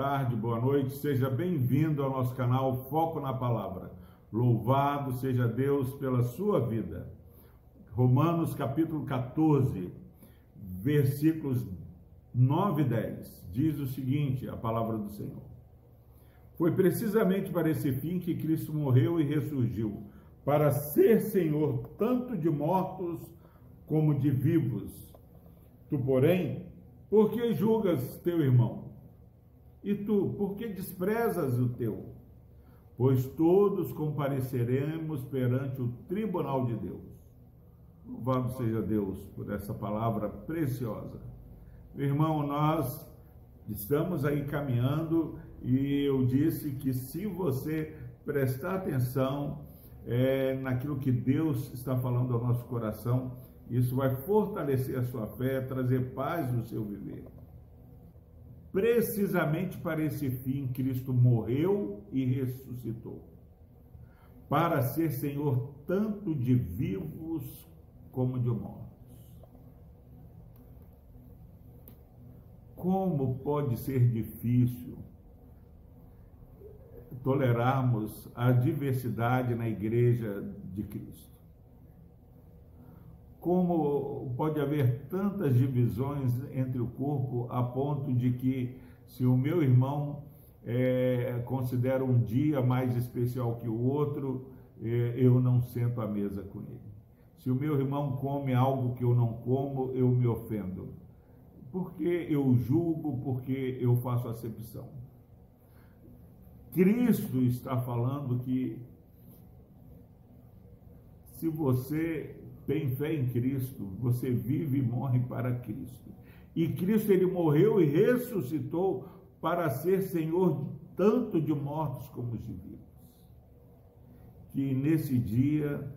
tarde, boa noite, seja bem-vindo ao nosso canal Foco na Palavra. Louvado seja Deus pela sua vida. Romanos capítulo 14, versículos 9 e 10, diz o seguinte: a palavra do Senhor. Foi precisamente para esse fim que Cristo morreu e ressurgiu, para ser Senhor tanto de mortos como de vivos. Tu, porém, por que julgas teu irmão? E tu, por que desprezas o teu? Pois todos compareceremos perante o tribunal de Deus. Louvado seja Deus por essa palavra preciosa. Meu irmão, nós estamos aí caminhando e eu disse que se você prestar atenção é, naquilo que Deus está falando ao nosso coração, isso vai fortalecer a sua fé, trazer paz no seu viver. Precisamente para esse fim, Cristo morreu e ressuscitou para ser Senhor tanto de vivos como de mortos. Como pode ser difícil tolerarmos a diversidade na igreja de Cristo? Como pode haver tantas divisões entre o corpo a ponto de que se o meu irmão é, considera um dia mais especial que o outro, é, eu não sento à mesa com ele. Se o meu irmão come algo que eu não como, eu me ofendo. Porque eu julgo, porque eu faço acepção. Cristo está falando que se você tem fé em Cristo, você vive e morre para Cristo. E Cristo ele morreu e ressuscitou para ser Senhor tanto de mortos como de vivos. Que nesse dia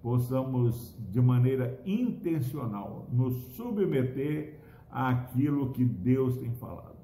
possamos de maneira intencional nos submeter àquilo que Deus tem falado.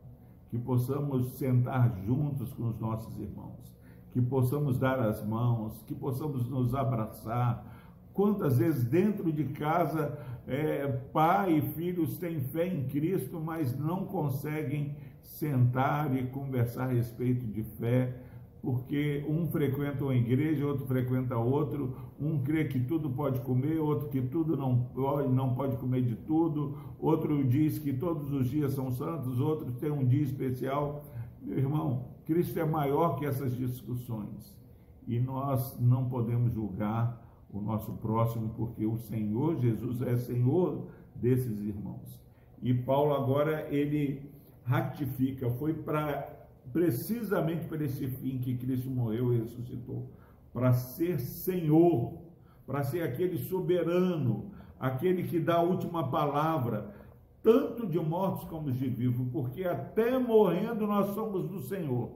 Que possamos sentar juntos com os nossos irmãos, que possamos dar as mãos, que possamos nos abraçar, Quantas vezes dentro de casa é, pai e filhos têm fé em Cristo, mas não conseguem sentar e conversar a respeito de fé, porque um frequenta uma igreja, outro frequenta outro, um crê que tudo pode comer, outro que tudo não pode, não pode comer de tudo, outro diz que todos os dias são santos, outro tem um dia especial. Meu irmão, Cristo é maior que essas discussões e nós não podemos julgar o nosso próximo, porque o Senhor Jesus é Senhor desses irmãos. E Paulo agora ele ratifica, foi para precisamente para esse fim que Cristo morreu e ressuscitou, para ser Senhor, para ser aquele soberano, aquele que dá a última palavra, tanto de mortos como de vivos, porque até morrendo nós somos do Senhor.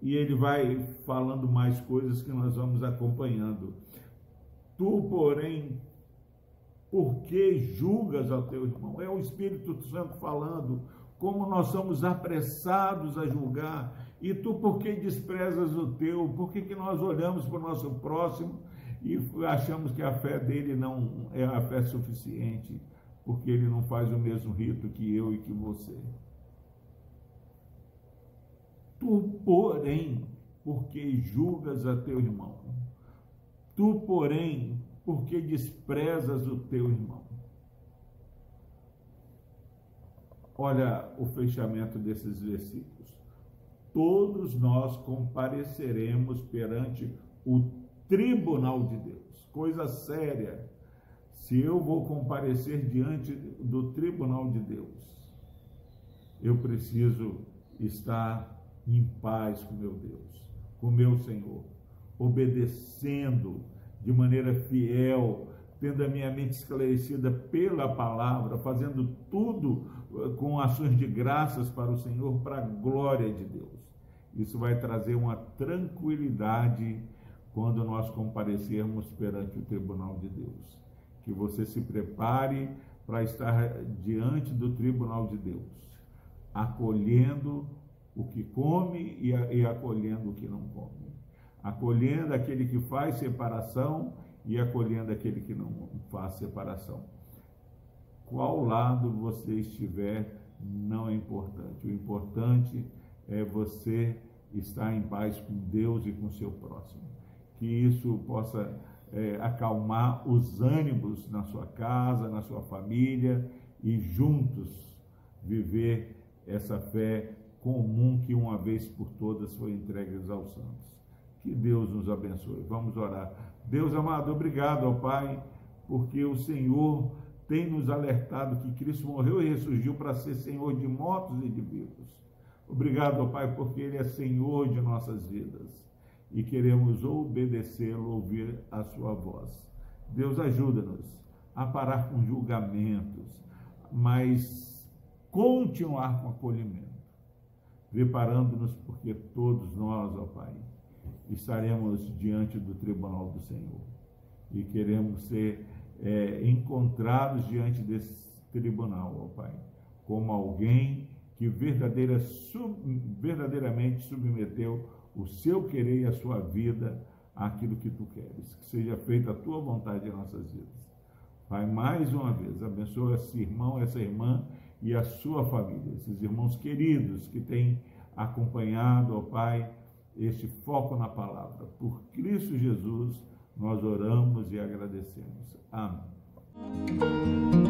E ele vai falando mais coisas que nós vamos acompanhando. Tu, porém, por que julgas ao teu irmão? É o Espírito Santo falando, como nós somos apressados a julgar, e tu por que desprezas o teu? Por que, que nós olhamos para o nosso próximo e achamos que a fé dele não é a fé suficiente, porque ele não faz o mesmo rito que eu e que você? Tu, porém, porque julgas a teu irmão? Tu, porém, porque desprezas o teu irmão? Olha o fechamento desses versículos. Todos nós compareceremos perante o tribunal de Deus. Coisa séria. Se eu vou comparecer diante do tribunal de Deus, eu preciso estar em paz com meu Deus, com meu Senhor obedecendo de maneira fiel, tendo a minha mente esclarecida pela palavra, fazendo tudo eh, com ações de graças para o Senhor, para a glória de Deus. Isso vai trazer uma tranquilidade quando nós comparecermos perante o tribunal de Deus. Que você se prepare para estar diante do tribunal de Deus, acolhendo o que come e acolhendo o que não come acolhendo aquele que faz separação e acolhendo aquele que não faz separação. Qual lado você estiver não é importante. O importante é você estar em paz com Deus e com seu próximo. Que isso possa é, acalmar os ânimos na sua casa, na sua família e juntos viver essa fé comum que uma vez por todas foi entregue aos santos. Que Deus nos abençoe. Vamos orar. Deus amado, obrigado ao Pai, porque o Senhor tem nos alertado que Cristo morreu e ressurgiu para ser Senhor de mortos e de vivos. Obrigado, ó Pai, porque Ele é Senhor de nossas vidas e queremos obedecê-lo, ouvir a Sua voz. Deus ajuda-nos a parar com julgamentos, mas continuar com acolhimento, preparando-nos porque todos nós, ó Pai, estaremos diante do tribunal do Senhor e queremos ser é, encontrados diante desse tribunal, ó Pai, como alguém que verdadeira, sub, verdadeiramente submeteu o seu querer e a sua vida àquilo que tu queres. Que seja feita a tua vontade em nossas vidas. Pai, mais uma vez, abençoa esse irmão, essa irmã e a sua família, esses irmãos queridos que têm acompanhado, ó Pai, este foco na palavra. Por Cristo Jesus, nós oramos e agradecemos. Amém.